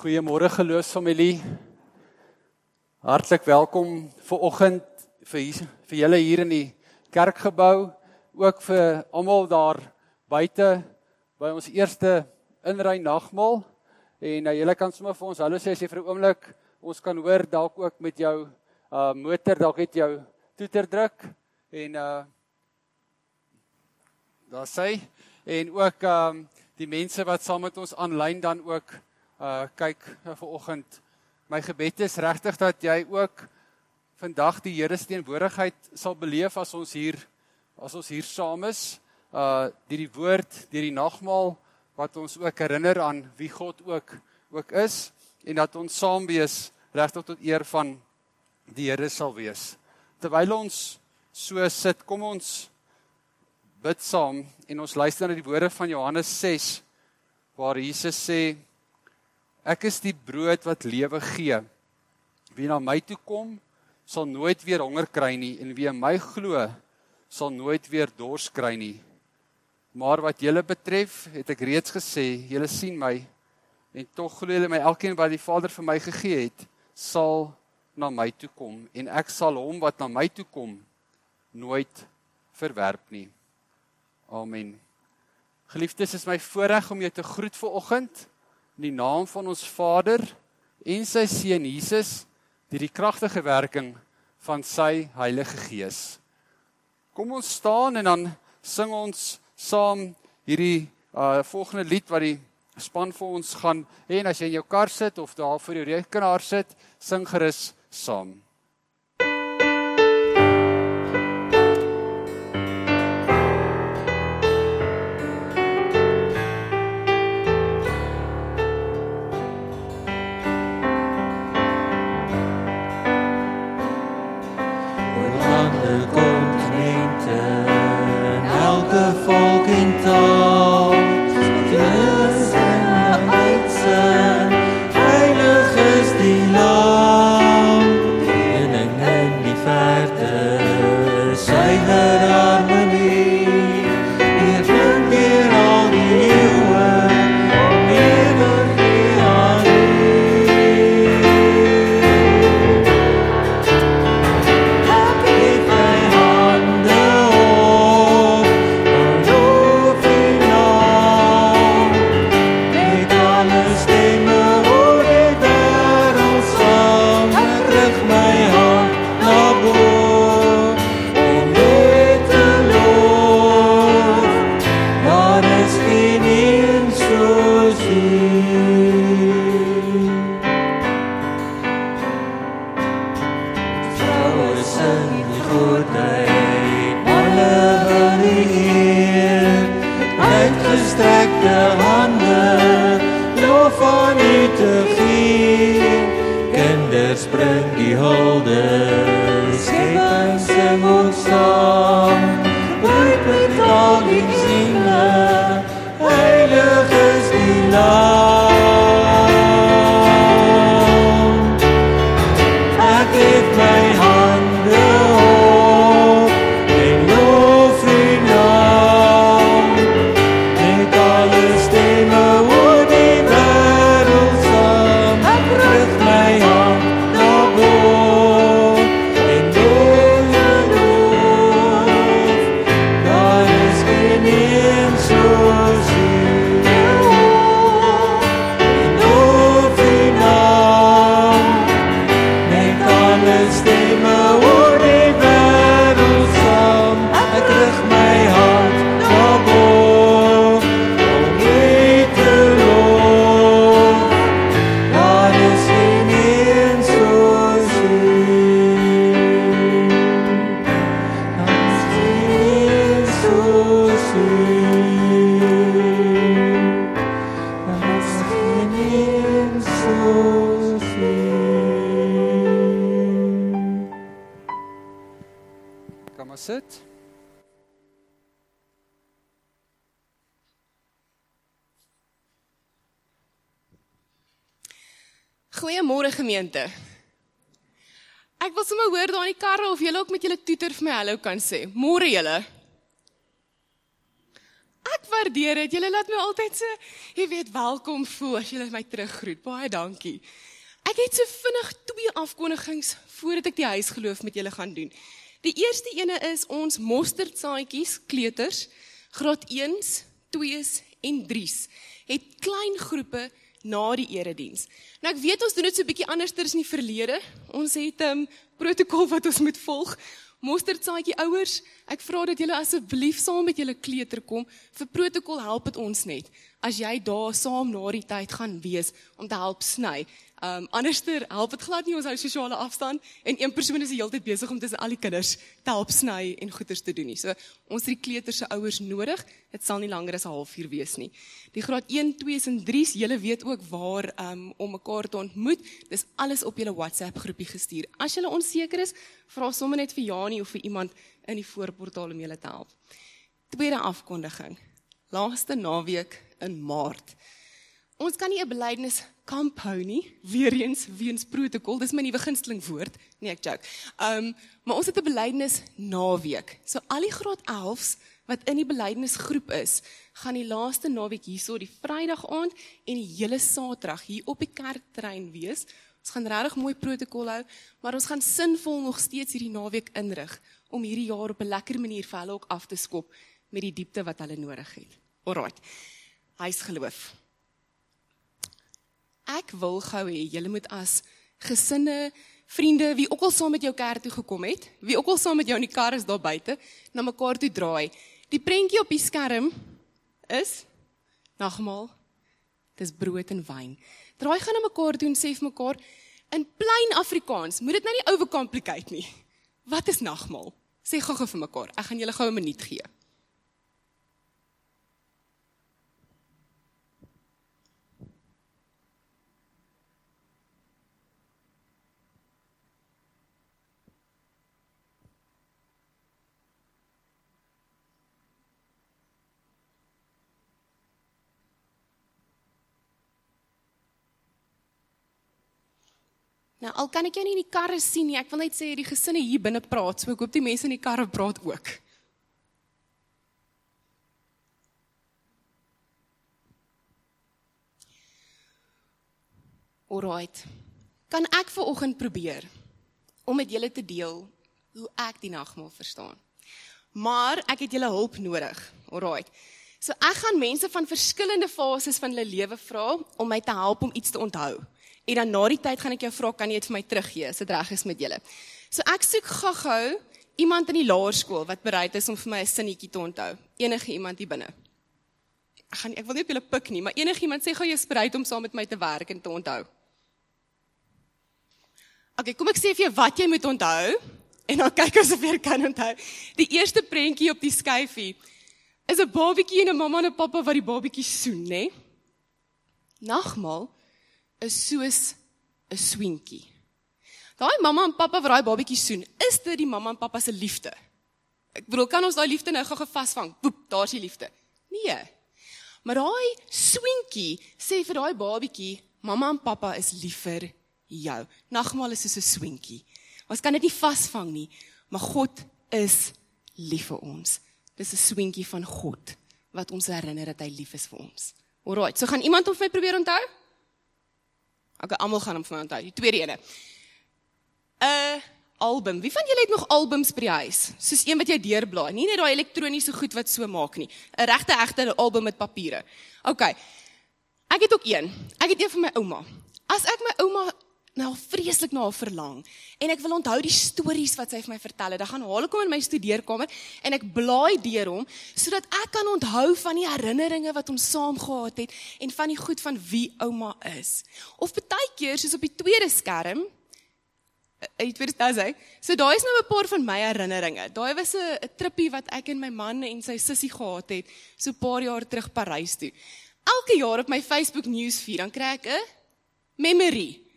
Goeiemôre geloofsfamilie. Hartlik welkom vir oggend vir hier, vir julle hier in die kerkgebou, ook vir almal daar buite by ons eerste inry nagmaal en uh, julle kan sommer vir ons hallo sê as jy vir 'n oomblik ons kan hoor dalk ook met jou uh motor dalk het jou toeter druk. En uh daar sê en ook um die mense wat saam met ons aanlyn dan ook uh kyk uh, vir oggend. My gebed is regtig dat jy ook vandag die Here se teenwoordigheid sal beleef as ons hier as ons hier saam is. Uh deur die woord, deur die nagmaal wat ons ook herinner aan wie God ook ook is en dat ons saam wees regtig tot eer van die Here sal wees. Terwyl ons so sit, kom ons bid saam en ons luister na die woorde van Johannes 6 waar Jesus sê Ek is die brood wat lewe gee. Wie na my toe kom, sal nooit weer honger kry nie en wie in my glo, sal nooit weer dors kry nie. Maar wat julle betref, het ek reeds gesê, julle sien my en tog glo julle my elkeen wat die Vader vir my gegee het, sal na my toe kom en ek sal hom wat na my toe kom nooit verwerp nie. Amen. Geliefdes, is my voorreg om jou te groet vir oggend in die naam van ons Vader en sy seun Jesus deur die kragtige werking van sy Heilige Gees. Kom ons staan en dan sing ons saam hierdie uh volgende lied wat die span vir ons gaan en as jy in jou kar sit of daar voor jou rekenaar sit, sing gerus saam. Kan sê. Môre julle. Ek waardeer dit. Julle laat my altyd so, jy weet, welkom voel as julle my teruggroet. Baie dankie. Ek het so vinnig twee afkondigings voordat ek die huisgeloof met julle gaan doen. Die eerste ene is ons mosterdsaadjies kleuters graad 1s, 2s en 3s het klein groepe na die erediens. Nou ek weet ons doen dit so 'n bietjie anders as in die verlede. Ons het 'n um, protokol wat ons moet volg. Mosterdsaadjie ouers, ek vra dat julle asseblief saam met julle kleuter kom. Vir protokol help dit ons net as jy daar saam na die tyd gaan wees om te help sny. Um anderster help dit glad nie ons hou sosiale afstand en een persoon is die hele tyd besig om tussen al die kinders te help sny en goeders te doen nie. So ons het die kleuters se ouers nodig. Dit sal nie langer as 'n halfuur wees nie. Die graad 1, 2 en 3s, julle weet ook waar um om mekaar te ontmoet. Dis alles op julle WhatsApp groepie gestuur. As jy onseker is, vra sommer net vir Janie of vir iemand in die voorportaal om julle te help. Tweede afkondiging. Laaste naweek in Maart. Ons kan nie 'n belydenis kamp hou nie, weer eens weens protokol. Dis my nuwe gunsteling woord. Nee, ek joke. Um, maar ons het 'n belydenis naweek. So al die graad 11s wat in die belydenisgroep is, gaan die laaste naweek hierso die Vrydag aand en die hele Saterdag hier op die kerktrein wees. Ons gaan regtig mooi protokol hou, maar ons gaan sinvol nog steeds hierdie naweek inrig om hierdie jaar op 'n lekker manier vir hulle ook af te skop met die diepte wat hulle nodig het. Alraight. Huisgeloof. Ek wil gou hê julle moet as gesinne, vriende, wie ook al saam met jou kerk toe gekom het, wie ook al saam met jou in die kar is daar buite, na mekaar toe draai. Die prentjie op die skerm is nagmaal. Dis brood en wyn. Draai gaan na mekaar toe en sê vir mekaar in plain Afrikaans, moet dit nou nie overcomplicate nie. Wat is nagmaal? Sê gou-gou vir mekaar. Ek gaan julle gou 'n minuut gee. Nou al kan ek jou nie in die karre sien nie. Ek wil net sê die gesinne hier binne praat, so ek hoop die mense in die karre praat ook. Alright. Kan ek vir oggend probeer om met julle te deel hoe ek die nagmaal verstaan. Maar ek het julle hulp nodig. Alright. So ek gaan mense van verskillende fases van hulle lewe vra om my te help om iets te onthou. En dan na die tyd gaan ek jou vra, kan jy dit vir my teruggee as dit reg is met julle. So ek soek gou-gou iemand in die laerskool wat bereid is om vir my 'n sinnetjie te onthou. Enige iemand hier binne. Ek gaan ek wil nie op julle pik nie, maar enige iemand sê gou jy is bereid om saam met my te werk en te onthou. OK, kom ek sê vir jou wat jy moet onthou en dan kyk ons of jy kan onthou. Die eerste prentjie op die skyfie is 'n babatjie en 'n mamma en 'n pappa wat die babatjie soen, nê? Nagmaal is soos 'n swinkie. Daai mamma en pappa wat daai babatjie soen, is dit die mamma en pappa se liefde? Ek bedoel, kan ons daai liefde nou gou vasvang? Boep, daar's die liefde. Nee. Maar daai swinkie sê vir daai babatjie, mamma en pappa is lief vir jou. Nagmaal is soos 'n swinkie. Ons kan dit nie vasvang nie, maar God is lief vir ons. Dis 'n swinkie van God wat ons herinner dat hy lief is vir ons. Alraai, so gaan iemand of my probeer onthou? Okay, almal gaan hom my onthou. Die tweede ene. 'n Album. Wie van julle het nog albums by die huis? Soos een wat jy deurblaai, nie net daai elektroniese goed wat so maak nie. 'n Regte egte album met papiere. Okay. Ek het ook een. Ek het een van my ouma. As ek my ouma nou vreeslik na haar verlang en ek wil onthou die stories wat sy vir my vertel het. Dan gaan haal ek hom in my studeerkamer en ek blaai deur hom sodat ek kan onthou van die herinneringe wat ons saam gehad het en van die goed van wie ouma is. Of baie keer soos op die tweede skerm Ek weet dit sê. So daai is nou 'n paar van my herinneringe. Daai was 'n trippie wat ek en my man en sy sussie gehad het so 'n paar jaar terug Parys toe. Elke jaar op my Facebook newsfeed dan kry ek 'n memory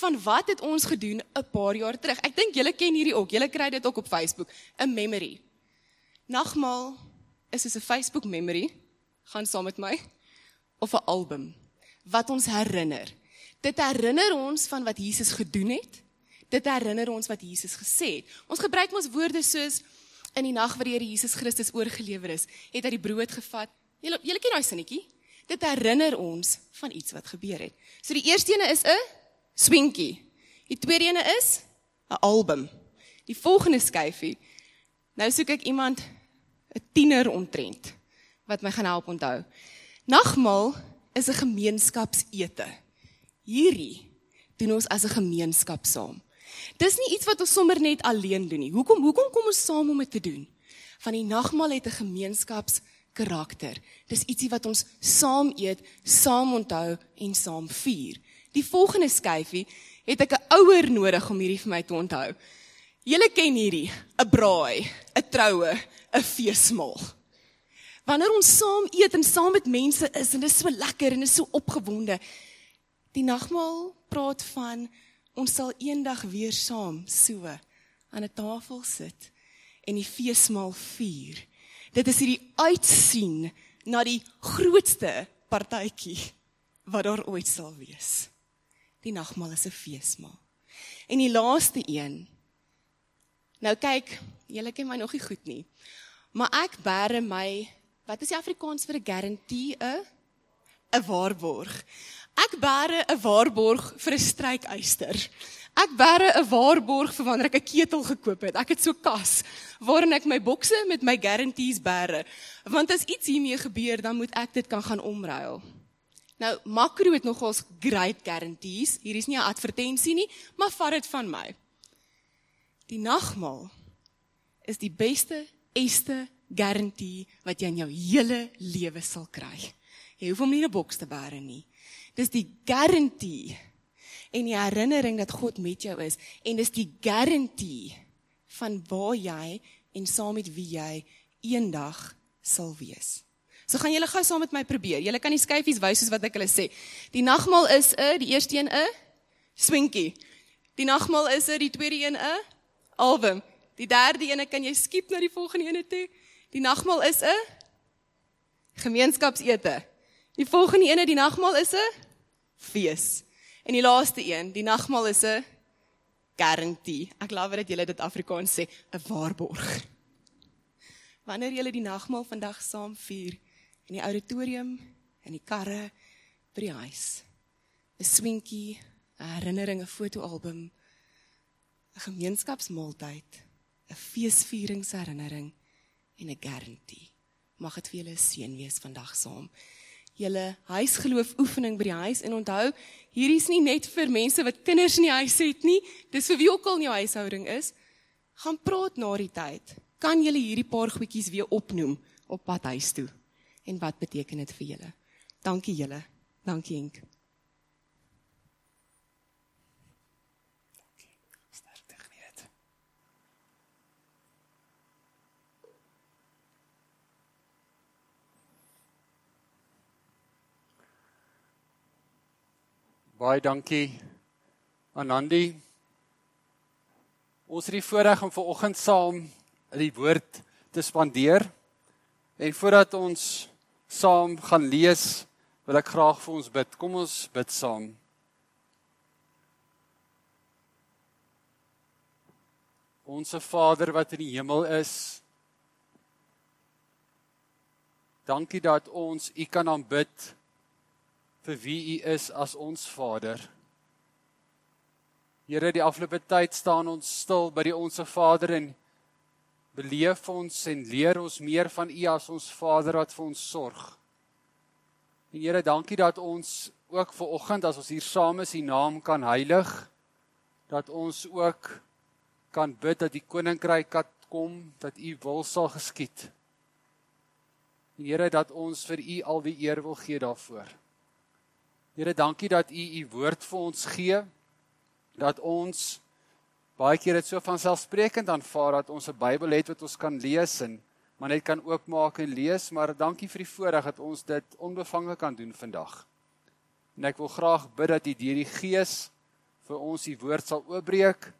van wat het ons gedoen 'n paar jaar terug. Ek dink julle ken hierdie ook. Julle kry dit ook op Facebook, 'n memory. Nagmaal is dit 'n Facebook memory gaan saam met my of 'n album wat ons herinner. Dit herinner ons van wat Jesus gedoen het. Dit herinner ons wat Jesus gesê het. Ons gebruik mos woorde soos in die nag wat die Here Jesus Christus oorgelewer is, het hy die brood gevat Julle julle ken daai sinnetjie? Dit herinner ons van iets wat gebeur het. So die eerste ene is 'n swinkie. Die tweede ene is 'n album. Die volgende skyfie. Nou soek ek iemand 'n tiener ontrent wat my gaan help onthou. Nagmaal is 'n gemeenskapsete. Hierdie doen ons as 'n gemeenskap saam. Dis nie iets wat ons sommer net alleen doen nie. Hoekom hoekom kom ons saam om dit te doen? Van die nagmaal het 'n gemeenskaps karakter. Dis ietsie wat ons saam eet, saam onthou en saam vier. Die volgende skyfie het ek 'n ouer nodig om hierdie vir my te onthou. Julle ken hierdie, 'n braai, 'n troue, 'n feesmaal. Wanneer ons saam eet en saam met mense is en dit is so lekker en is so opgewonde. Die nagmaal praat van ons sal eendag weer saam so aan 'n tafel sit en die feesmaal vier. Dit is hierdie uitsien na die grootste partytjie wat daar ooit sal wees. Die nagmaal is 'n feesmaal. En die laaste een. Nou kyk, julle ken my nog nie goed nie. Maar ek bære my, wat is die Afrikaans vir 'n guarantee 'n 'n waarborg. Ek bære 'n waarborg vir 'n strykyster. Ek bære 'n waarborg vir wanneer ek 'n ketel gekoop het. Ek het so kas waarin ek my bokse met my guarantees bære. Want as iets hiermee gebeur, dan moet ek dit kan gaan omruil. Nou, Makro het nogals great guarantees. Hier is nie 'n advertensie nie, maar vat dit van my. Die nagmaal is die beste este garantie wat jy in jou hele lewe sal kry. Jy hoef hom nie in 'n boks te bære nie. Dis die garantie en die herinnering dat God met jou is en dis die garantie van waar jy en saam met wie jy eendag sal wees. So gaan julle gou saam met my probeer. Julle kan die skyfies wys soos wat ek hulle sê. Die nagmaal is 'n die eerste een 'n swinkie. Die nagmaal is 'n die tweede een 'n album. Die derde een kan jy skiep na die volgende een toe. Die nagmaal is 'n gemeenskapsete. Die volgende een die nagmaal is 'n fees. En die laaste een, die nagmaal is 'n garantie. Ek glo dat julle dit Afrikaans sê, 'n waarborg. Wanneer julle die nagmaal vandag saam vier in die auditorium, in die karre, by die huis. 'n Swinkie, 'n herinnering, 'n fotoalbum, 'n gemeenskapsmaaltyd, 'n feesvieringsherinnering en 'n garantie. Mag dit vir julle 'n seën wees vandag saam julle huisgeloof oefening by die huis en onthou hierdie is nie net vir mense wat kinders in die huis het nie dis vir wie ook al in jou huishouding is gaan praat na die tyd kan julle hierdie paar goedjies weer opnoem op pad huis toe en wat beteken dit vir julle dankie julle dankie Henk Baie dankie Anandi. Ons het die voorreg om ver oggend saam die woord te spandeer. En voordat ons saam gaan lees, wil ek graag vir ons bid. Kom ons bid saam. Onse Vader wat in die hemel is, dankie dat ons U kan aanbid vir wie U is as ons Vader. Here, die afgelope tyd staan ons stil by die onsse Vader en beleef ons en leer ons meer van U as ons Vader wat vir ons sorg. En Here, dankie dat ons ook ver oggend as ons hier saam is, U naam kan heilig, dat ons ook kan bid dat die koninkryk kan kom, dat U wil sal geskied. En Here, dat ons vir U al die eer wil gee daarvoor. Here, dankie dat U U woord vir ons gee. Dat ons baie keer dit so van selfsprekend aanvaar dat ons 'n Bybel het wat ons kan lees en maar net kan oopmaak en lees, maar dankie vir die voorreg dat ons dit onbevange kan doen vandag. En ek wil graag bid dat U deur die Gees vir ons U woord sal oopbreek,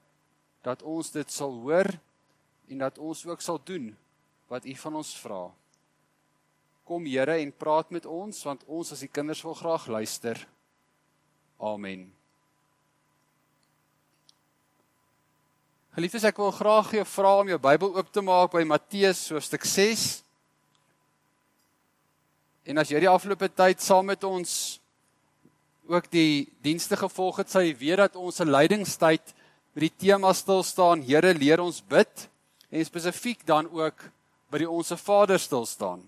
dat ons dit sal hoor en dat ons ook sal doen wat U van ons vra. Kom Here en praat met ons want ons as die kinders wil graag luister. Amen. Geliefdes, ek wil graag jou vra om jou Bybel oop te maak by Matteus hoofstuk 6. En as jy die afgelope tyd saam met ons ook die dienste gevolg het, sal jy weet dat ons 'n leidingstyd met die tema stil staan, Here leer ons bid en spesifiek dan ook by die onsse Vader stil staan.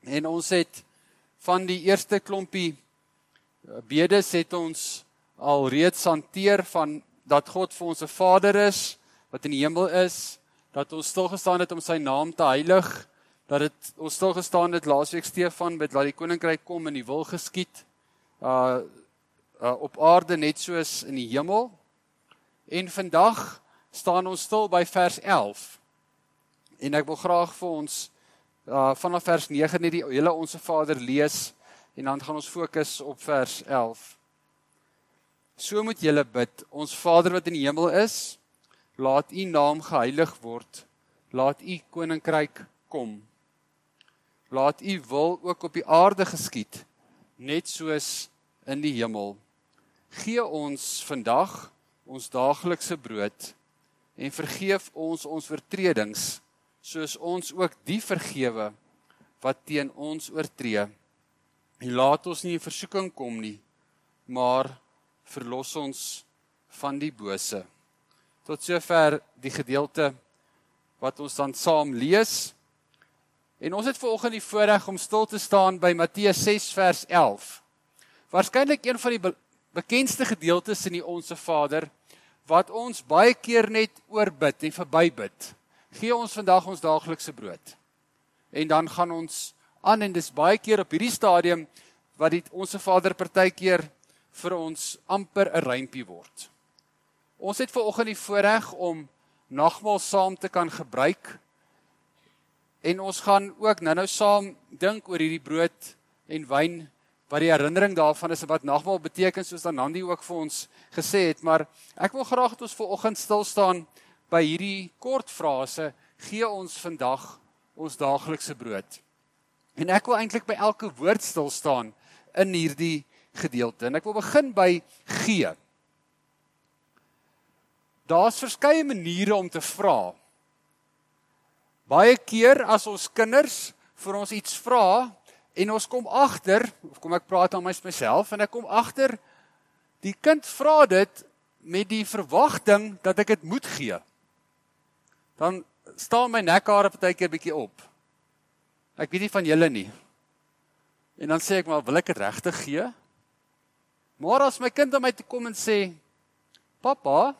En ons het van die eerste klompie eh, bedes het ons al reeds hanteer van dat God vir ons 'n Vader is wat in die hemel is, dat ons stil gestaan het om sy naam te heilig, dat dit ons stil gestaan het laasweek Stefan met laat die koninkryk kom en die wil geskied uh, uh op aarde net soos in die hemel. En vandag staan ons stil by vers 11. En ek wil graag vir ons uh vanaf vers 9 net die hele onsse Vader lees en dan gaan ons fokus op vers 11. So moet julle bid. Ons Vader wat in die hemel is, laat U naam geheilig word. Laat U koninkryk kom. Laat U wil ook op die aarde geskied, net soos in die hemel. Gee ons vandag ons daaglikse brood en vergeef ons ons oortredings soos ons ook die vergewe wat teen ons oortree. En laat ons nie in versoeking kom nie, maar verlos ons van die bose. Tot sover die gedeelte wat ons dan saam lees. En ons het vanoggend die voorreg om stil te staan by Matteus 6 vers 11. Waarskynlik een van die be bekendste gedeeltes in die Onse Vader wat ons baie keer net oorbid en verbybid. Gee ons vandag ons daaglikse brood. En dan gaan ons aan en dis baie keer op hierdie stadium wat die Onse Vader partykeer vir ons amper 'n rympie word. Ons het ver oggend die voorreg om nagmaal saam te kan gebruik. En ons gaan ook nou-nou saam dink oor hierdie brood en wyn wat die herinnering daarvan is wat nagmaal beteken soos dan Nandi ook vir ons gesê het, maar ek wil graag dat ons ver oggend stil staan by hierdie kort frase gee ons vandag ons daaglikse brood. En ek wil eintlik by elke woord stil staan in hierdie gedeelte. En ek wil begin by gee. Daar's verskeie maniere om te vra. Baie keer as ons kinders vir ons iets vra en ons kom agter, kom ek praat aan myself en ek kom agter die kind vra dit met die verwagting dat ek dit moet gee. Dan staan my nekhare partykeer bietjie op. Ek weet nie van julle nie. En dan sê ek maar wil ek dit regtig gee? Maar as my kind aan my toe kom en sê: "Pappa,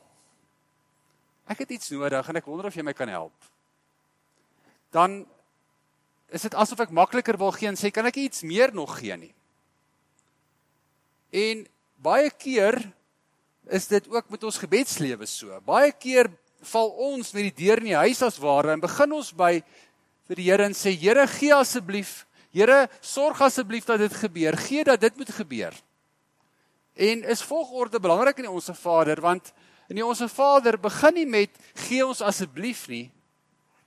ek het iets nodig en ek wonder of jy my kan help." Dan is dit asof ek makliker wil gee en sê kan ek iets meer nog gee nie. En baie keer is dit ook met ons gebedslewe so. Baie keer val ons met die deur in die huis as ware en begin ons by vir die Here en sê Here gee asseblief, Here sorg asseblief dat dit gebeur, gee dat dit moet gebeur. En is volgorde belangrik in ons Vader want in die onsse Vader begin nie met gee ons asseblief nie.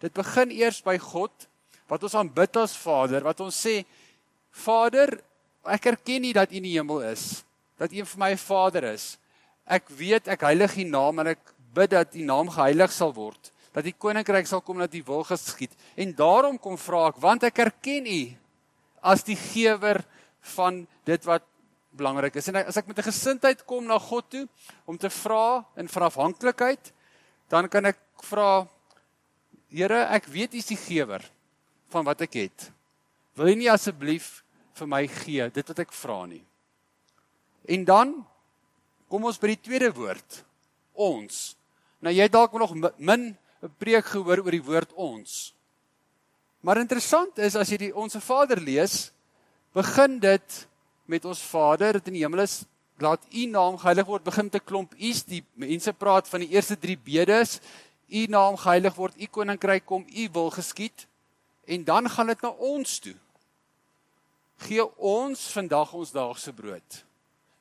Dit begin eers by God wat ons aanbid as Vader, wat ons sê Vader, ek erken nie dat U in die hemel is, dat U vir my Vader is. Ek weet ek heilig U naam en ek bid dat U naam geheilig sal word, dat U koninkryk sal kom dat U wil geskied. En daarom kom vra ek want ek erken U as die gewer van dit wat belangrik is. En as ek met 'n gesindheid kom na God toe om te vra in verafhanklikheid, dan kan ek vra Here, ek weet U is die gewer van wat ek het. Wil U nie asseblief vir my gee dit wat ek vra nie? En dan kom ons by die tweede woord, ons. Nou jy dalk nog min 'n preek gehoor oor die woord ons. Maar interessant is as jy die onsse Vader lees, begin dit met ons Vader wat in die hemel is, laat U naam geheilig word. Begin te klomp U's die mense praat van die eerste 3 bedes. U naam geheilig word, U koninkryk kom, U wil geskied. En dan gaan dit na ons toe. Gee ons vandag ons daagse brood.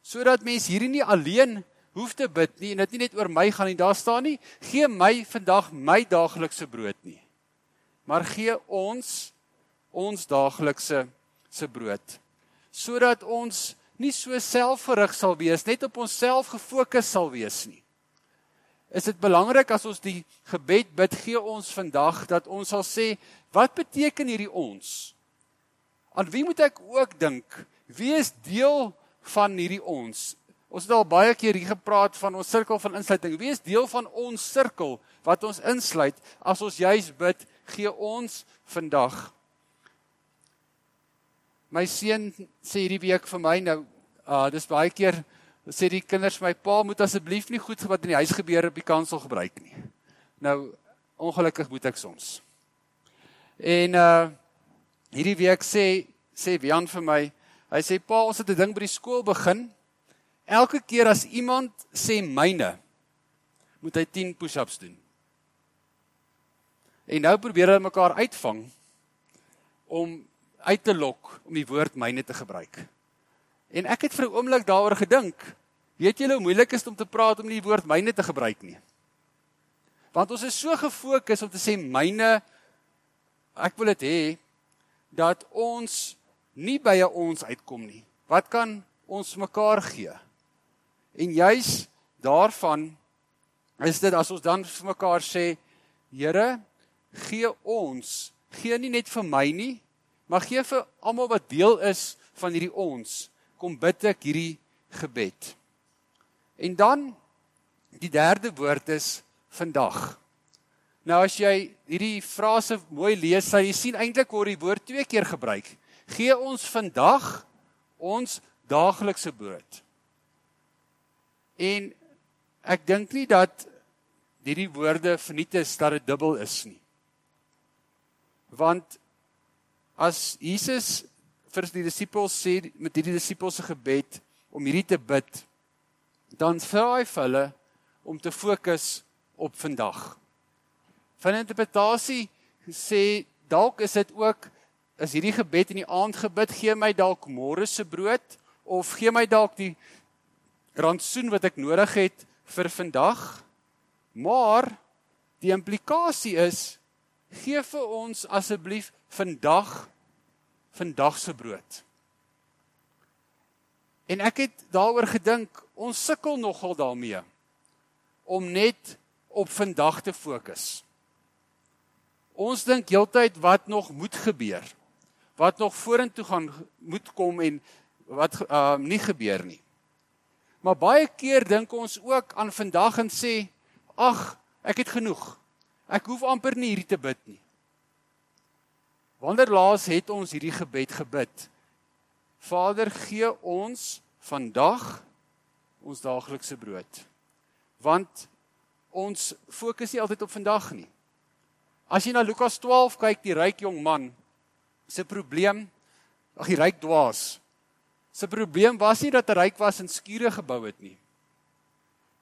Sodat mense hierdie nie alleen hoef te bid nie en dit nie net oor my gaan nie. Daar staan nie gee my vandag my daaglikse brood nie. Maar gee ons ons daaglikse se brood sodat ons nie so selfverrig sal wees, net op onsself gefokus sal wees nie. Is dit belangrik as ons die gebed bid gee ons vandag dat ons sal sê wat beteken hierdie ons? Aan wie moet ek ook dink? Wie is deel van hierdie ons? Ons het al baie keer hier gepraat van ons sirkel van insluiting. Wie is deel van ons sirkel wat ons insluit as ons juis bid, gee ons vandag. My seun sê hierdie week vir my nou, uh dis baie keer sê die kinders my pa moet asseblief nie goed wat in die huis gebeur op die kansel gebruik nie. Nou ongelukkig moet ek soms. En uh hierdie week sê sê Wian vir my, hy sê pa, ons het 'n ding by die skool begin. Elke keer as iemand sê myne, moet hy 10 push-ups doen. En nou probeer hulle mekaar uitvang om uit te lok om die woord myne te gebruik. En ek het vir 'n oomblik daaroor gedink. Weet julle hoe moeilik is dit om te praat om die woord myne te gebruik nie? Want ons is so gefokus om te sê myne ek wil dit hê dat ons nie by ons uitkom nie. Wat kan ons mekaar gee? En juis daarvan is dit as ons dan vir mekaar sê, Here, gee ons, gee nie net vir my nie, maar gee vir almal wat deel is van hierdie ons. Kom bid ek hierdie gebed. En dan die derde woord is vandag. Nou as jy hierdie frase mooi lees, sal jy sien eintlik word die woord twee keer gebruik. Gee ons vandag ons daaglikse brood. En ek dink nie dat hierdie woorde verniet is dat dit dubbel is nie. Want as Jesus vir die disippels sê met hierdie disippels se gebed om hierdie te bid, dan vra hy vir hulle om te fokus op vandag. Van interpretasie sê dalk is dit ook is hierdie gebed in die aand gebid gee my dalk môre se brood of gee my dalk die rantsoen wat ek nodig het vir vandag. Maar die implikasie is gee vir ons asseblief vandag vandag se brood. En ek het daaroor gedink, ons sukkel nogal daarmee om net op vandag te fokus. Ons dink heeltyd wat nog moet gebeur. Wat nog vorentoe gaan moet kom en wat ehm uh, nie gebeur nie. Maar baie keer dink ons ook aan vandag en sê, "Ag, ek het genoeg. Ek hoef amper nie hierdie te bid nie." Wanneer laas het ons hierdie gebed gebid? Vader, gee ons vandag ons daaglikse brood. Want ons fokus nie altyd op vandag nie. As jy na Lukas 12 kyk, die ryk jong man se probleem, ag die ryk dwaas. Se probleem was nie dat hy ryk was en skure gebou het nie.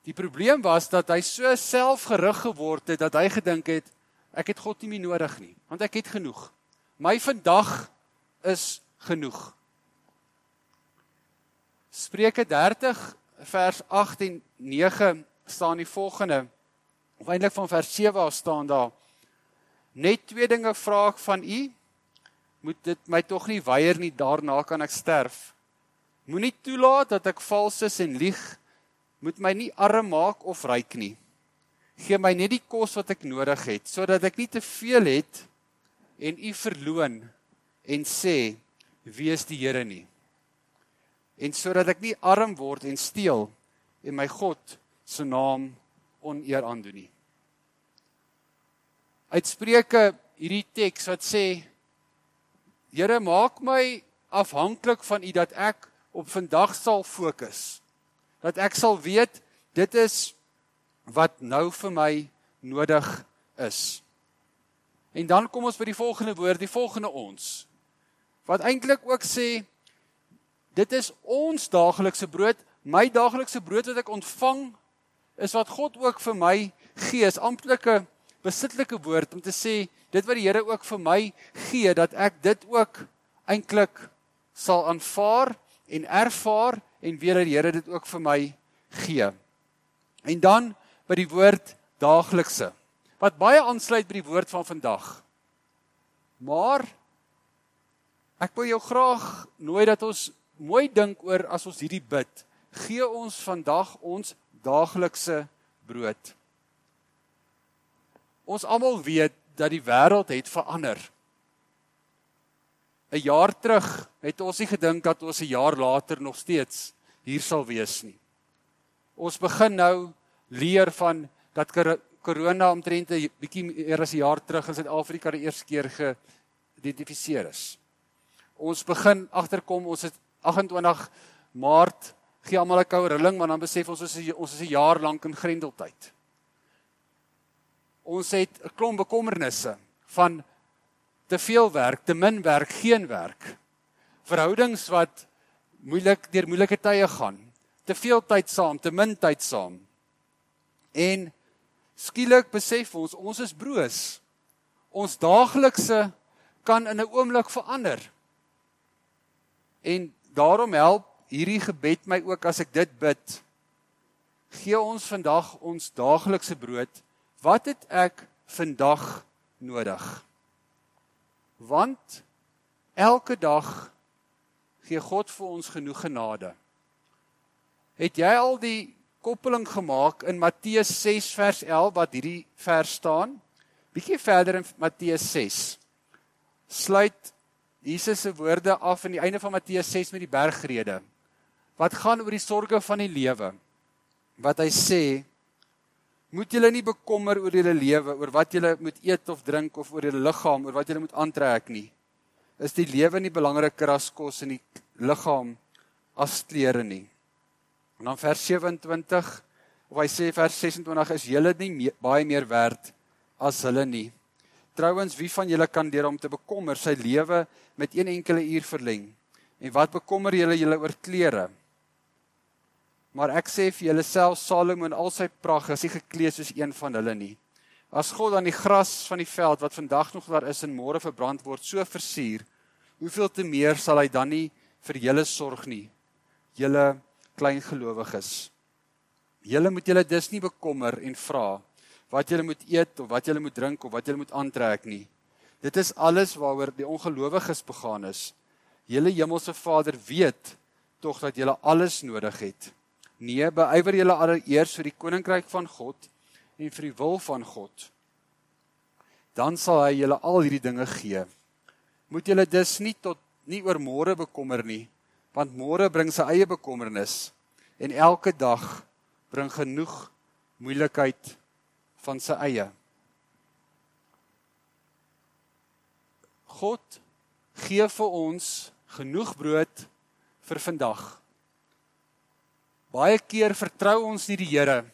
Die probleem was dat hy so selfgerig geword het dat hy gedink het ek het God nie meer nodig nie, want ek het genoeg. My vandag is genoeg. Spreuke 30 vers 8 en 9 staan die volgende. Of eintlik van vers 7 af staan daar. Net twee dinge vra ek van u. Moet dit my tog nie weier nie, daarna kan ek sterf. Moenie toelaat dat ek vals is en lieg. Moet my nie arm maak of ryk nie. Gee my net die kos wat ek nodig het sodat ek nie te veel het en u verloon en sê wie is die Here nie? En sodat ek nie arm word en steel en my God se naam oneer aandoen nie. Uitspreuke hierdie teks wat sê Here maak my afhanklik van u dat ek op vandag sal fokus dat ek sal weet dit is wat nou vir my nodig is. En dan kom ons by die volgende woord, die volgende ons. Wat eintlik ook sê dit is ons daaglikse brood, my daaglikse brood wat ek ontvang is wat God ook vir my gee, is amptelike besittelike woord om te sê dit wat die Here ook vir my gee dat ek dit ook eintlik sal aanvaar en ervaar en weet dat die Here dit ook vir my gee. En dan by die woord daaglikse wat baie aansluit by die woord van vandag. Maar ek wil jou graag nooi dat ons mooi dink oor as ons hierdie bid. Gee ons vandag ons daaglikse brood. Ons almal weet dat die wêreld het verander. 'n jaar terug het ons nie gedink dat ons 'n jaar later nog steeds hier sal wees nie. Ons begin nou leer van dat corona omtrent 'n bietjie meer as 'n jaar terug in Suid-Afrika die eerste keer geïdentifiseer is. Ons begin agterkom ons het 28 Maart gee almal 'n koue rilling want dan besef ons ons is ons is 'n jaar lank in grendeltyd. Ons het 'n klomp bekommernisse van te veel werk, te min werk, geen werk. Verhoudings wat moeilik deur moeilike tye gaan. Te veel tyd saam, te min tyd saam. En skielik besef ons ons is broos. Ons daaglikse kan in 'n oomblik verander. En daarom help hierdie gebed my ook as ek dit bid. Gee ons vandag ons daaglikse brood. Wat het ek vandag nodig? Want elke dag gee God vir ons genoeg genade. Het jy al die koppeling gemaak in Matteus 6 vers 11 wat hierdie vers staan? Bietjie verder in Matteus 6. Sluit Jesus se woorde af aan die einde van Matteus 6 met die bergrede. Wat gaan oor die sorges van die lewe? Wat hy sê, moet julle nie bekommer oor julle lewe, oor wat julle moet eet of drink of oor julle liggaam, oor wat julle moet aantrek nie. Is die lewe nie belangriker as kos en die liggaam as klere nie? En dan vers 27 of hy sê vers 26 is julle nie meer, baie meer werd as hulle nie. Trouwens, wie van julle kan deur om te bekommer sy lewe met een enkele uur verleng? En wat bekommer julle julle oor klere? Maar ek sê vir julle self Salomo in al sy pragt is nie geklee soos een van hulle nie. As God dan die gras van die veld wat vandag nog daar is en môre verbrand word, so versier, hoeveel te meer sal hy dan nie vir julle sorg nie, julle klein gelowiges. Julle moet julle dus nie bekommer en vra wat julle moet eet of wat julle moet drink of wat julle moet aantrek nie. Dit is alles waaroor die ongelowiges begaan is. Julle hemelse Vader weet tog dat julle alles nodig het. Nee, beywer julle allereers vir die koninkryk van God en vir die wil van God. Dan sal hy julle al hierdie dinge gee. Moet julle dus nie tot nie oor môre bekommer nie, want môre bring sy eie bekommernis en elke dag bring genoeg moeilikheid van sy eie. God gee vir ons genoeg brood vir vandag. Baie keer vertrou ons nie die Here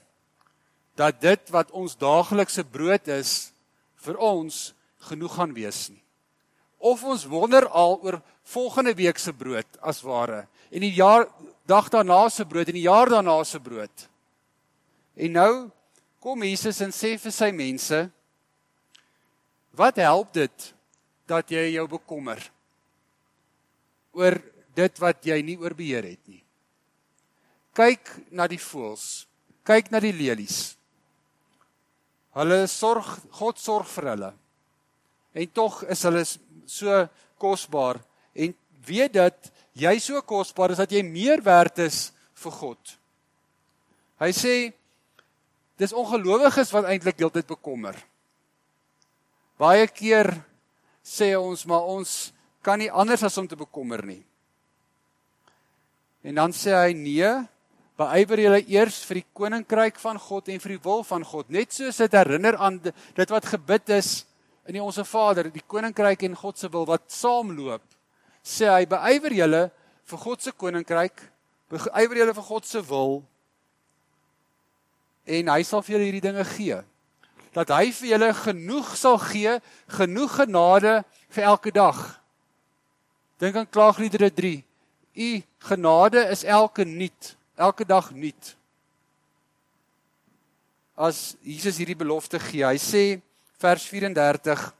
dat dit wat ons daaglikse brood is vir ons genoeg gaan wees nie. Of ons wonder al oor volgende week se brood as ware en die jaar dag daarna se brood en die jaar daarna se brood. En nou kom Jesus en sê vir sy mense wat help dit dat jy jou bekommer oor dit wat jy nie oor beheer het nie kyk na die voëls, kyk na die lelies. Hulle sorg, God sorg vir hulle. En tog is hulle so kosbaar en weet dat jy so kosbaar is dat jy meer werd is vir God. Hy sê dis ongelowiges wat eintlik heeltyd bekommer. Baie keer sê ons maar ons kan nie anders as om te bekommer nie. En dan sê hy nee, Beywer julle eers vir die koninkryk van God en vir die wil van God. Net soos dit herinner aan dit wat gebid is in die Onse Vader, die koninkryk en God se wil wat saamloop. Sê hy beywer julle vir God se koninkryk, beywer julle vir God se wil en hy sal vir julle hierdie dinge gee. Dat hy vir julle genoeg sal gee, genoeg genade vir elke dag. Dink aan Klaagliedere 3. U genade is elke nuut elke dag nuut. As Jesus hierdie belofte gee, hy sê vers 34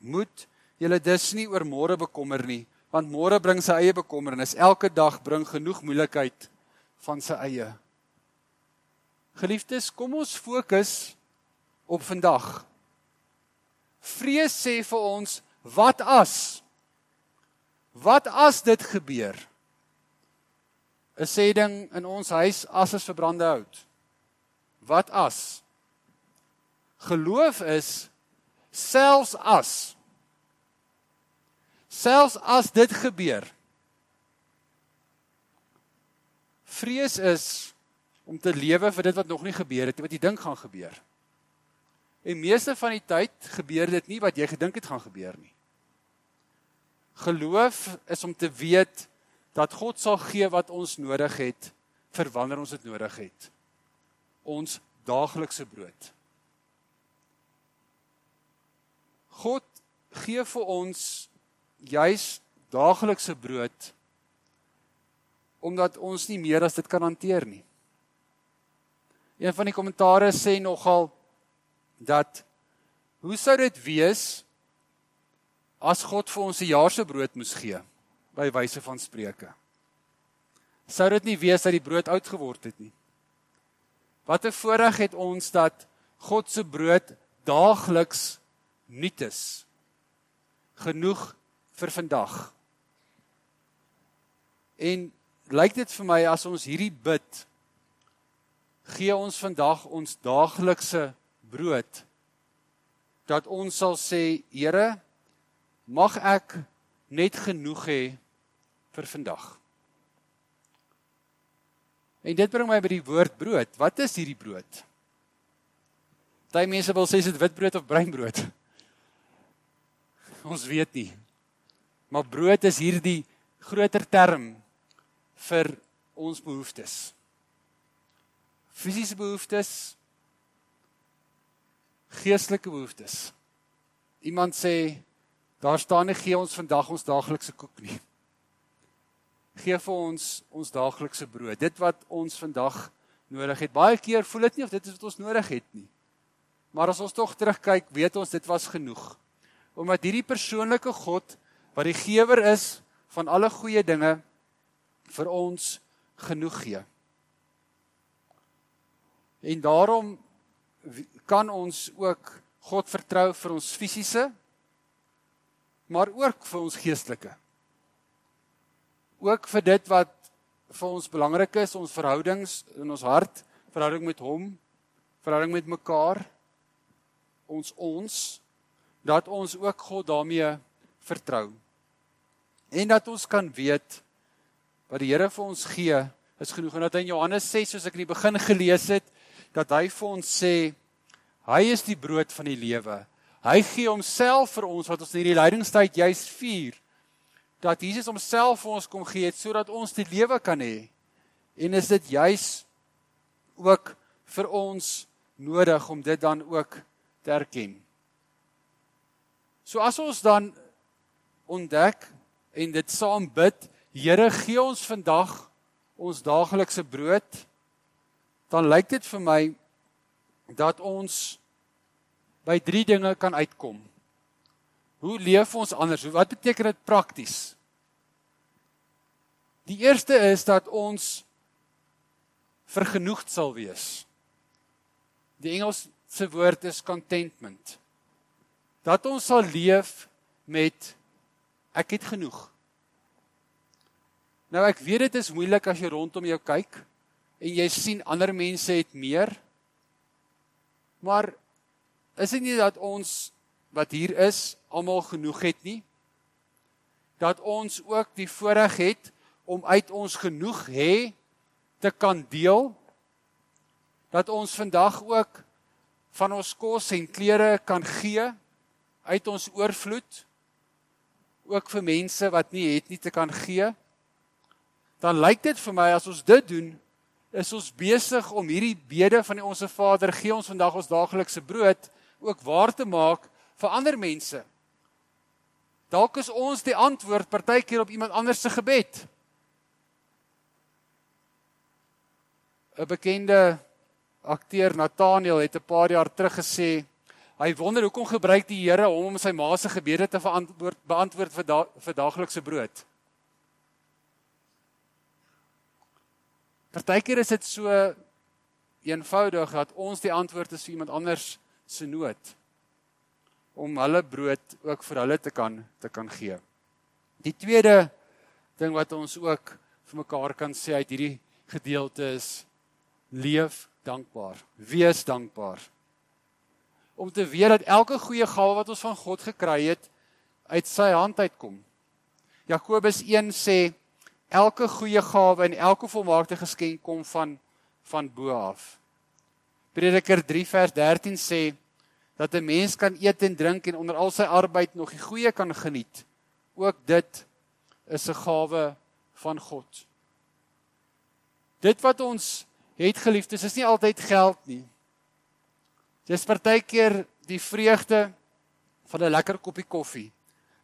moet julle dus nie oor môre bekommer nie, want môre bring sy eie bekommernis. Elke dag bring genoeg moeilikheid van sy eie. Geliefdes, kom ons fokus op vandag. Vrees sê vir ons, wat as? Wat as dit gebeur? 'n sê ding in ons huis as is verbrande hout. Wat as? Geloof is selfs as Selfs as dit gebeur. Vrees is om te lewe vir dit wat nog nie gebeur het, wat jy dink gaan gebeur. En meeste van die tyd gebeur dit nie wat jy gedink het gaan gebeur nie. Geloof is om te weet dat God sal gee wat ons nodig het vir wanneer ons dit nodig het. Ons daaglikse brood. God gee vir ons juis daaglikse brood omdat ons nie meer as dit kan hanteer nie. Een van die kommentare sê nogal dat hoe sou dit wees as God vir ons 'n jaar se brood moes gee by wyse van spreuke? Sou dit nie wees dat die brood oud geword het nie? Wat 'n voorreg het ons dat God se brood daagliks nuut is. Genoeg vir vandag. En lyk dit vir my as ons hierdie bid gee ons vandag ons daaglikse brood dat ons sal sê Here mag ek net genoeg hê vir vandag. En dit bring my by die woord brood. Wat is hierdie brood? Party mense wil sê dit witbrood of breinbrood. Ons weet nie. Maar brood is hierdie groter term vir ons behoeftes. Fisiese behoeftes, geestelike behoeftes. Iemand sê daar staan nie gee ons vandag ons daaglikse koek nie. Gee vir ons ons daaglikse brood. Dit wat ons vandag nodig het. Baie keer voel dit nie of dit is wat ons nodig het nie. Maar as ons tog terugkyk, weet ons dit was genoeg. Omdat hierdie persoonlike God wat die gewer is van alle goeie dinge vir ons genoeg gee. En daarom kan ons ook God vertrou vir ons fisiese maar ook vir ons geestelike. Ook vir dit wat vir ons belangrik is, ons verhoudings in ons hart, verhouding met hom, verhouding met mekaar, ons ons dat ons ook God daarmee vertrou. En dat ons kan weet wat die Here vir ons gee is genoeg en dat hy in Johannes 6 soos ek in die begin gelees het, dat hy vir ons sê hy is die brood van die lewe. Hy gee homself vir ons wat ons in hierdie lydingstyd juis vier. Dat Jesus homself vir ons kom gee het sodat ons die lewe kan hê. En is dit juis ook vir ons nodig om dit dan ook te erken. So as ons dan ontdek en dit saam bid, Here gee ons vandag ons daaglikse brood, dan lyk dit vir my dat ons by drie dinge kan uitkom. Hoe leef ons anders? Wat beteken dit prakties? Die eerste is dat ons vergenoegd sal wees. Die Engelse woord is contentment. Dat ons sal leef met ek het genoeg. Nou ek weet dit is moeilik as jy rondom jou kyk en jy sien ander mense het meer. Maar is dit nie dat ons wat hier is almal genoeg het nie? Dat ons ook die voorreg het om uit ons genoeg hê te kan deel? Dat ons vandag ook van ons kos en klere kan gee uit ons oorvloed ook vir mense wat nie het nie te kan gee? Dan lyk dit vir my as ons dit doen is ons besig om hierdie bede van die onsse Vader gee ons vandag ons daaglikse brood ook waar te maak vir ander mense. Dalk is ons die antwoord partykeer op iemand anders se gebed. 'n Bekende akteur Nathaniel het 'n paar jaar terug gesê hy wonder hoekom gebruik die Here hom om sy ma se gebede te verantwoord beantwoord vir da, vir daaglikse brood. Partykeer is dit so eenvoudig dat ons die antwoord is vir iemand anders se nood om hulle brood ook vir hulle te kan te kan gee. Die tweede ding wat ons ook vir mekaar kan sê uit hierdie gedeelte is leef dankbaar. Wees dankbaar. Om te weet dat elke goeie gawe wat ons van God gekry het uit sy hand uitkom. Jakobus 1 sê elke goeie gawe en elke volmaakte geskenk kom van van bo af. Prediker 3 vers 13 sê dat 'n mens kan eet en drink en onder al sy arbeid nog die goeie kan geniet. Ook dit is 'n gawe van God. Dit wat ons het geliefdes is nie altyd geld nie. Dis partykeer die vreugde van 'n lekker koppie koffie.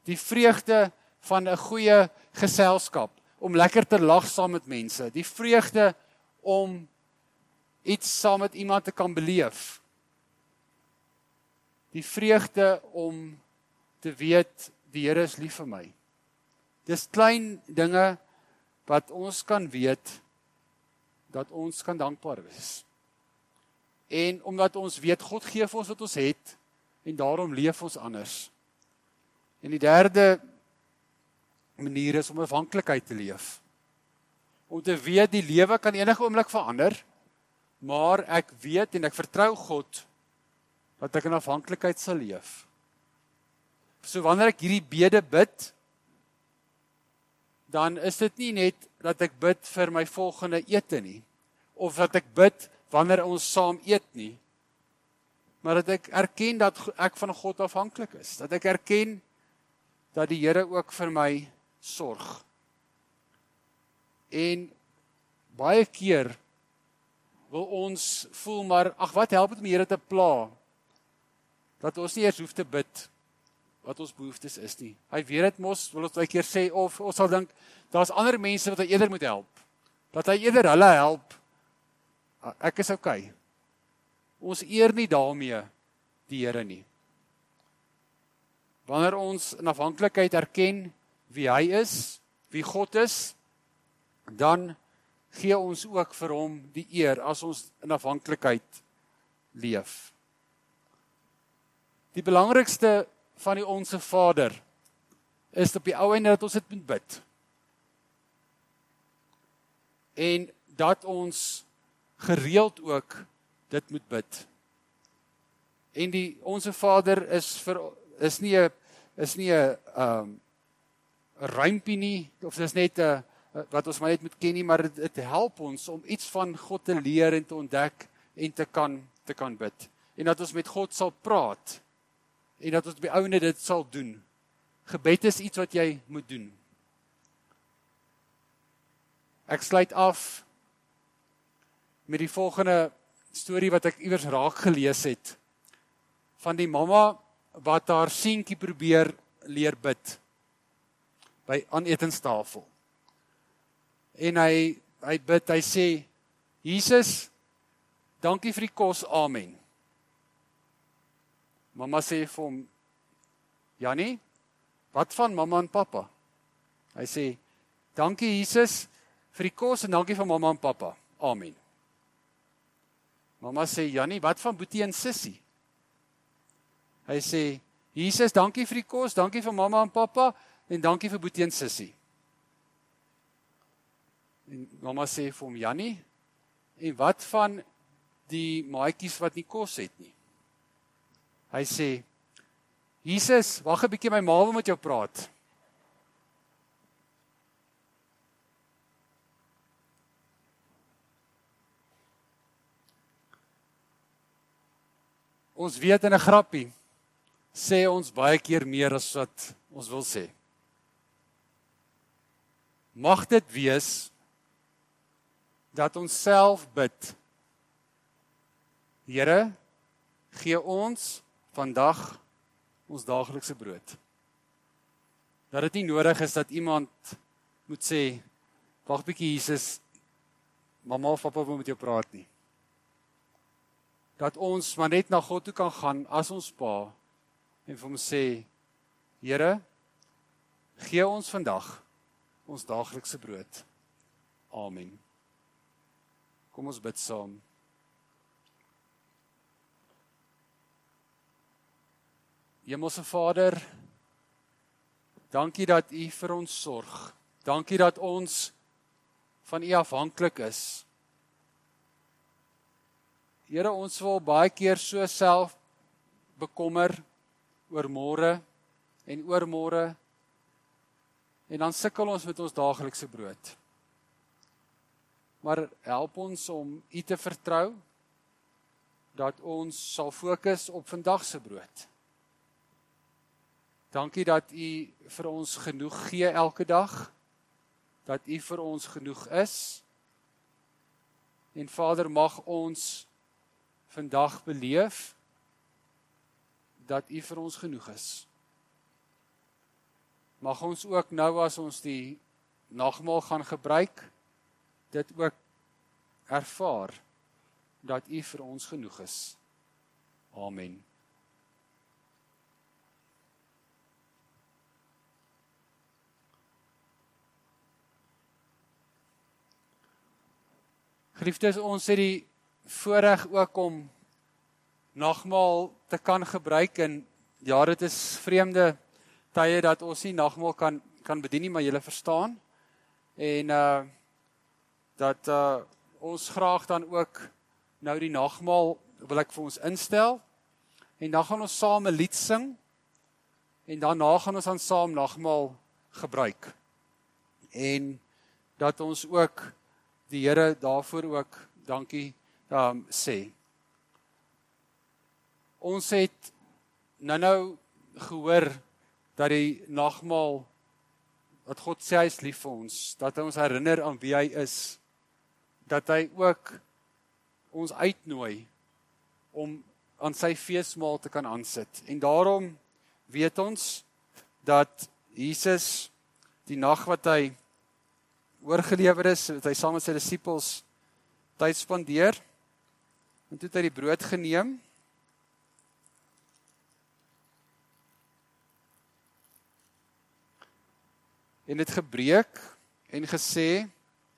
Die vreugde van 'n goeie geselskap, om lekker te lag saam met mense, die vreugde om iets saam met iemand te kan beleef. Die vreugde om te weet die Here is lief vir my. Dis klein dinge wat ons kan weet dat ons kan dankbaar wees. En omdat ons weet God gee vir ons wat ons het en daarom leef ons anders. En die derde manier is om afhanklikheid te leef. Om te weet die lewe kan enige oomblik verander, maar ek weet en ek vertrou God dat ek in afhanklikheid sal leef. So wanneer ek hierdie bede bid, dan is dit nie net dat ek bid vir my volgende ete nie of dat ek bid wanneer ons saam eet nie maar dat ek erken dat ek van God afhanklik is dat ek erken dat die Here ook vir my sorg. En baie keer wil ons voel maar ag wat help dit om die Here te pla? Dat ons nie eers hoef te bid wat ons behoeftes is nie. Hy weet dit mos, wil ons baie keer sê of ons sal dink daar's ander mense wat hy eerder moet help. Dat hy eerder hulle help. Ek is okay. Ons eer nie daarmee die Here nie. Wanneer ons in afhanklikheid erken wie hy is, wie God is, dan gee ons ook vir hom die eer as ons in afhanklikheid leef. Die belangrikste van die onsse Vader is op die ou einde dat ons dit moet bid. En dat ons gereeld ook dit moet bid. En die onsse Vader is vir is nie 'n is nie 'n um 'n rympie nie of dis net 'n wat ons maar net moet ken nie, maar dit help ons om iets van God te leer en te ontdek en te kan te kan bid. En dat ons met God sal praat en dat ons op die ouene dit sal doen. Gebed is iets wat jy moet doen. Ek sluit af met die volgende storie wat ek iewers raak gelees het van die mamma wat haar seentjie probeer leer bid by aan etenstafel. En hy hy bid, hy sê Jesus, dankie vir die kos. Amen. Mamma sê vir hom Jannie, wat van mamma en pappa? Hy sê dankie Jesus vir die kos en dankie vir mamma en pappa. Amen. Mamma sê Jannie, wat van Boetie en Sissie? Hy sê Jesus, dankie vir die kos, dankie vir mamma en pappa en dankie vir Boetie en Sissie. En mamma sê vir hom Jannie, en wat van die maatjies wat nie kos het nie? Hy sê Jesus, wag 'n bietjie my ma wil met jou praat. Ons weet in 'n grappie sê ons baie keer meer as wat ons wil sê. Mag dit wees dat ons self bid. Here, gee ons vandag ons daaglikse brood. Dat dit nie nodig is dat iemand moet sê wag bietjie Jesus, mamma of pappa wil met jou praat nie. Dat ons maar net na God toe kan gaan as ons pa en vir hom sê Here gee ons vandag ons daaglikse brood. Amen. Kom ons bid saam. Hemelse Vader, dankie dat U vir ons sorg. Dankie dat ons van U afhanklik is. Here, ons wil baie keer so self bekommer oor môre en oor môre. En dan sukkel ons met ons daaglikse brood. Maar help ons om U te vertrou dat ons sal fokus op vandag se brood. Dankie dat U vir ons genoeg gee elke dag. Dat U vir ons genoeg is. En Vader, mag ons vandag beleef dat U vir ons genoeg is. Mag ons ook nou as ons die nagmaal gaan gebruik dit ook ervaar dat U vir ons genoeg is. Amen. Geliefdes, ons het die voorreg ook om nagmaal te kan gebruik en ja, dit is vreemde tye dat ons nie nagmaal kan kan bedien nie, maar julle verstaan. En uh dat uh ons graag dan ook nou die nagmaal wil ek vir ons instel. En dan gaan ons saam 'n lied sing. En daarna gaan ons dan saam nagmaal gebruik. En dat ons ook die Here daarvoor ook dankie um sê. Ons het nou-nou gehoor dat die nagmaal dat God sê hy is lief vir ons, dat hy ons herinner aan wie hy is, dat hy ook ons uitnooi om aan sy feesmaal te kan aansit. En daarom weet ons dat Jesus die nag wat hy oorgelewer is, het hy saam met sy disippels tyd spandeer. En toe het hy die brood geneem. En dit gebreek en gesê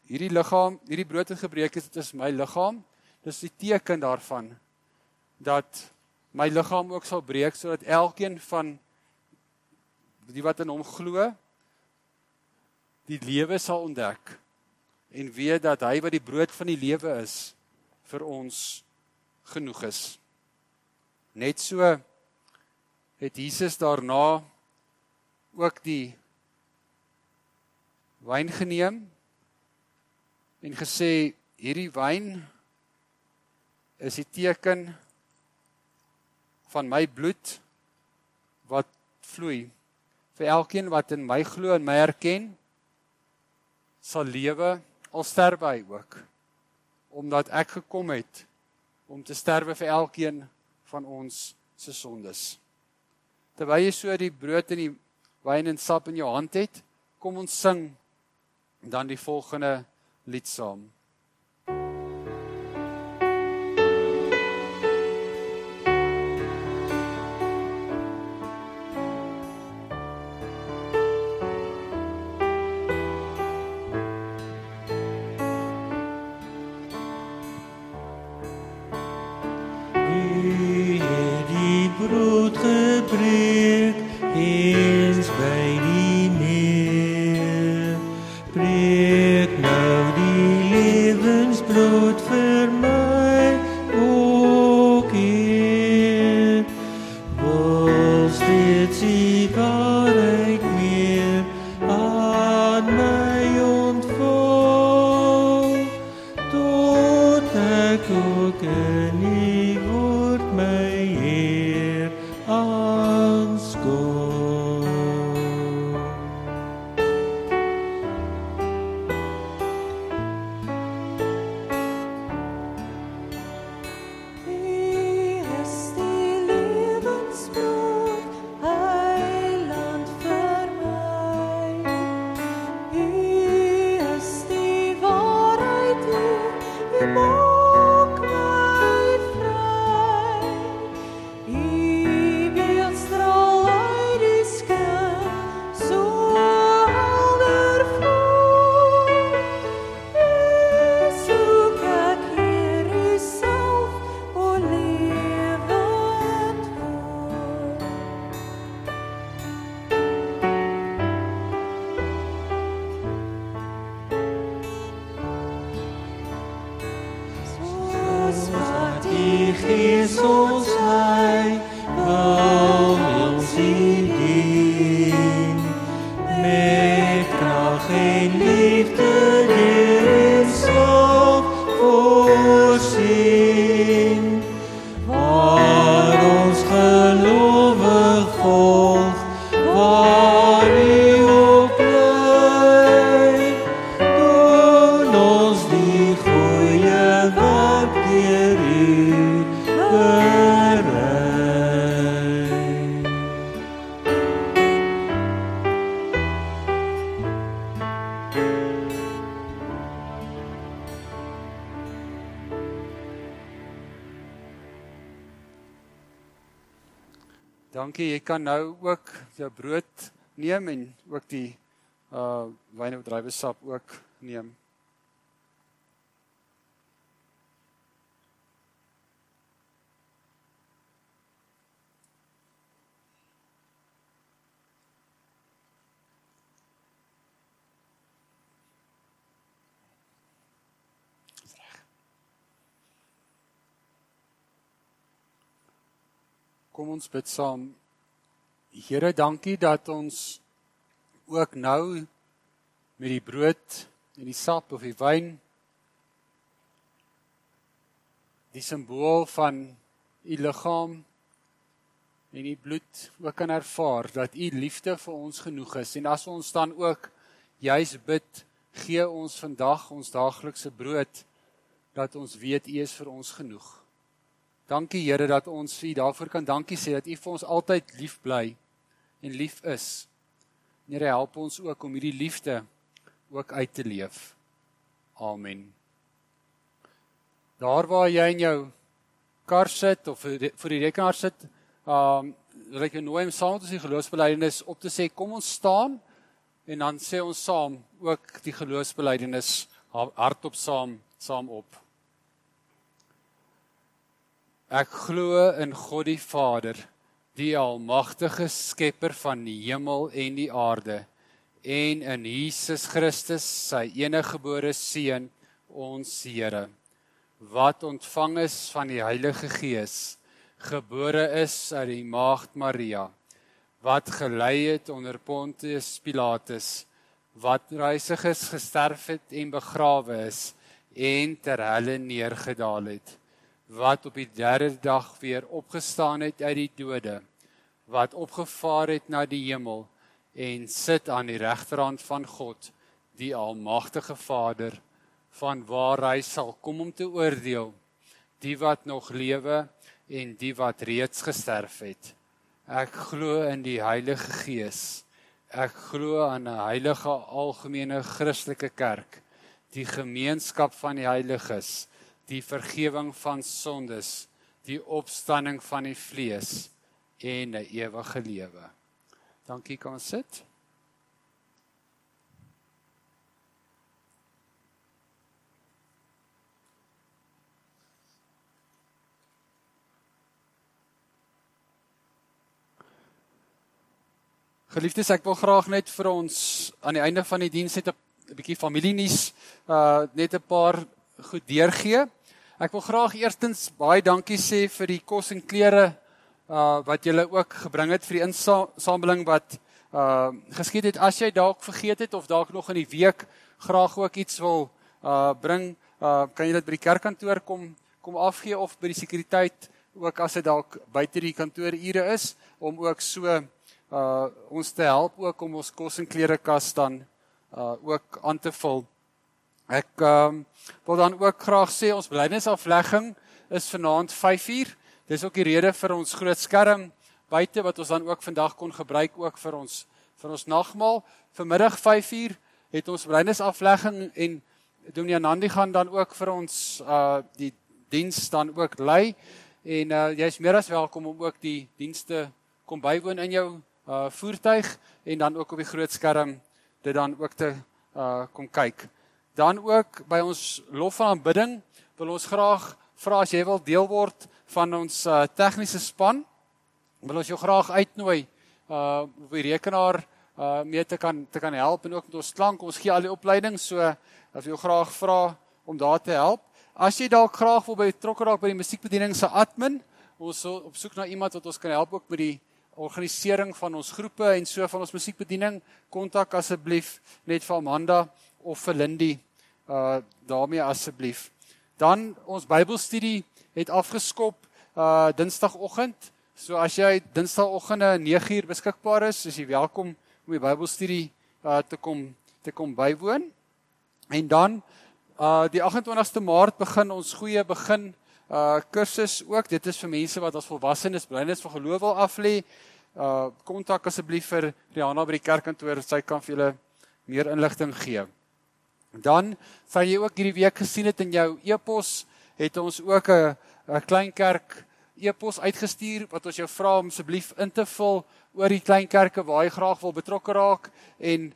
hierdie liggaam, hierdie brood het gebreek, dit is my liggaam. Dis die teken daarvan dat my liggaam ook sal breek sodat elkeen van die wat in hom glo die lewe sal ontdek en weet dat hy wat die brood van die lewe is vir ons genoeg is. Net so het Jesus daarna ook die wyn geneem en gesê hierdie wyn is die teken van my bloed wat vloei vir elkeen wat in my glo en my erken sal lewe al sterwe hy ook omdat ek gekom het om te sterwe vir elkeen van ons se sondes. Terwyl jy so die brood en die wyn en sap in jou hand het, kom ons sing dan die volgende lied saam. Kan nou ook jou brood neem en ook die uh wyn of druiwesap ook neem. Kom ons bid saam. Here, dankie dat ons ook nou met die brood en die sap of die wyn die simbool van u liggaam en u bloed ook kan ervaar dat u liefde vir ons genoeg is. En as ons dan ook juis bid gee ons vandag ons daaglikse brood dat ons weet u is vir ons genoeg Dankie Here dat ons U daarvoor kan dankie sê dat U vir ons altyd lief bly en lief is. Here help ons ook om hierdie liefde ook uit te leef. Amen. Daar waar jy in jou kar sit of vir die rekenaar sit, um wil ek jou nooi om saam met ons die geloofsbelijdenis op te sê. Kom ons staan en dan sê ons saam ook die geloofsbelijdenis hardop saam saam op. Ek glo in God die Vader, die almagtige skepper van die hemel en die aarde, en in Jesus Christus, sy eniggebore seun, ons Here, wat ontvang is van die Heilige Gees, gebore is uit die maagd Maria, wat gelei het onder Pontius Pilatus, wat reisig is, gesterf het en begrawe is en ter helle neergedaal het wat op die derde dag weer opgestaan het uit die dode wat opgevaar het na die hemel en sit aan die regterhand van God die almagtige Vader van waar hy sal kom om te oordeel die wat nog lewe en die wat reeds gesterf het. Ek glo in die Heilige Gees. Ek glo aan 'n heilige algemene Christelike kerk die gemeenskap van die heiliges die vergifnis van sondes, die opstanding van die vlees en 'n ewige lewe. Dankie, kan sit? Geliefdes, ek wil graag net vir ons aan die einde van die diens net 'n bietjie familienuus uh net 'n paar goed deurgee. Ek wil graag eerstens baie dankie sê vir die kos en klere uh wat julle ook gebring het vir die insameling wat uh geskied het. As jy dalk vergeet het of dalk nog in die week graag ook iets wil uh bring, uh kan jy dit by die kerkkantoor kom kom afgee of by die sekuriteit ook as dit dalk buite die kantoorure is om ook so uh ons te help ook om ons kos en klere kas dan uh ook aan te vul. Ek ehm um, wil dan ook graag sê ons blydenisaflegging is vanaand 5uur. Dis ook die rede vir ons groot skerm buite wat ons dan ook vandag kon gebruik ook vir ons vir ons nagmaal. Vanmiddag 5uur het ons blydenisaflegging en Dominee Nandi gaan dan ook vir ons uh die diens dan ook lei en uh jy's meer as welkom om ook die dienste kom bywoon in jou uh voertuig en dan ook op die groot skerm dit dan ook te uh kom kyk. Dan ook by ons lof en aanbidding wil ons graag vra as jy wil deel word van ons uh, tegniese span. Wil ons jou graag uitnooi uh op die rekenaar uh mee te kan te kan help en ook met ons klank. Ons gee al die opleiding so as jy graag vra om daar te help. As jy dalk graag wil by betrokke raak by die musiekbediening se admin, ons op soek na iemand wat ons kan help ook met die organisering van ons groepe en so van ons musiekbediening. Kontak asseblief net vir Amanda of vir Lindy uh daarmee asseblief. Dan ons Bybelstudie het afgeskop uh Dinsdagoggend. So as jy Dinsdagoggende 9uur beskikbaar is, is jy welkom om die Bybelstudie uh te kom te kom bywoon. En dan uh die 28ste Maart begin ons goeie begin uh kursus ook. Dit is vir mense wat as volwassenes blynis vir geloof wil aflê. Uh kontak asseblief vir Rihanna by die kerkkantoor, sy kan vir julle meer inligting gee. Dan sal jy ook hierdie week gesien het in jou e-pos het ons ook 'n 'n klein kerk e-pos uitgestuur wat ons jou vra om asseblief in te vul oor die klein kerke waar jy graag wil betrokke raak en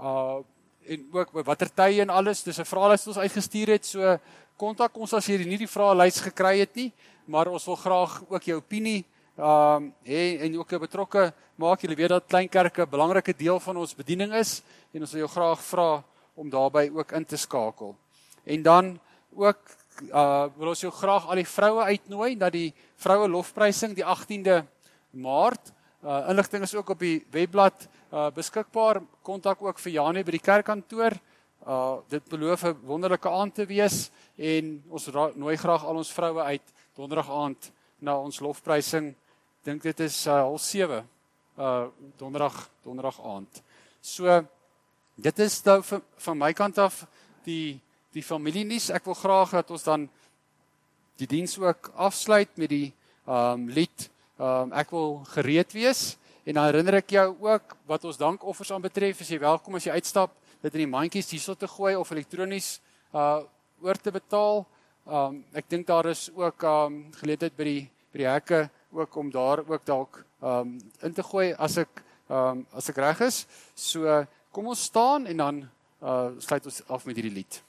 uh en ook watter tye en alles. Dis 'n vraelys wat ons uitgestuur het. So kontak ons as jy nie die vraelys gekry het nie, maar ons wil graag ook jou opinie um hê en ook 'n betrokke maak. Jy weet dat klein kerke 'n belangrike deel van ons bediening is en ons wil jou graag vra om daarbey ook in te skakel. En dan ook uh wil ons jou graag al die vroue uitnooi na die vroue lofprysing die 18de Maart. Uh inligting is ook op die webblad uh beskikbaar. Kontak ook vir Janie by die kerkkantoor. Uh dit beloof 'n wonderlike aand te wees en ons nooi graag al ons vroue uit donderdag aand na ons lofprysing. Dink dit is uh 07 uh donderdag donderdag aand. So dit is nou van, van my kant af die die familienuus. Ek wil graag dat ons dan die diens ook afsluit met die um lied um ek wil gereed wees en dan herinner ek jou ook wat ons dankoffers aanbetref as jy welkom as jy uitstap dit in die mandjies hierso te gooi of elektronies uh oor te betaal. Um ek dink daar is ook um geleentheid by die by die hekke ook om daar ook dalk um in te gooi as ek um as ek reg is. So kom ons staan en dan uh sluit ons af met hierdie lied.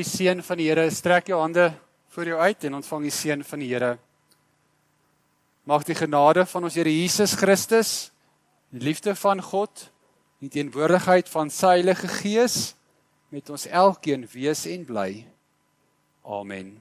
Die seën van die Here. Strek jou hande voor jou uit en ontvang die seën van die Here. Mag die genade van ons Here Jesus Christus, die liefde van God, die teenwoordigheid van sy Heilige Gees met ons elkeen wees en bly. Amen.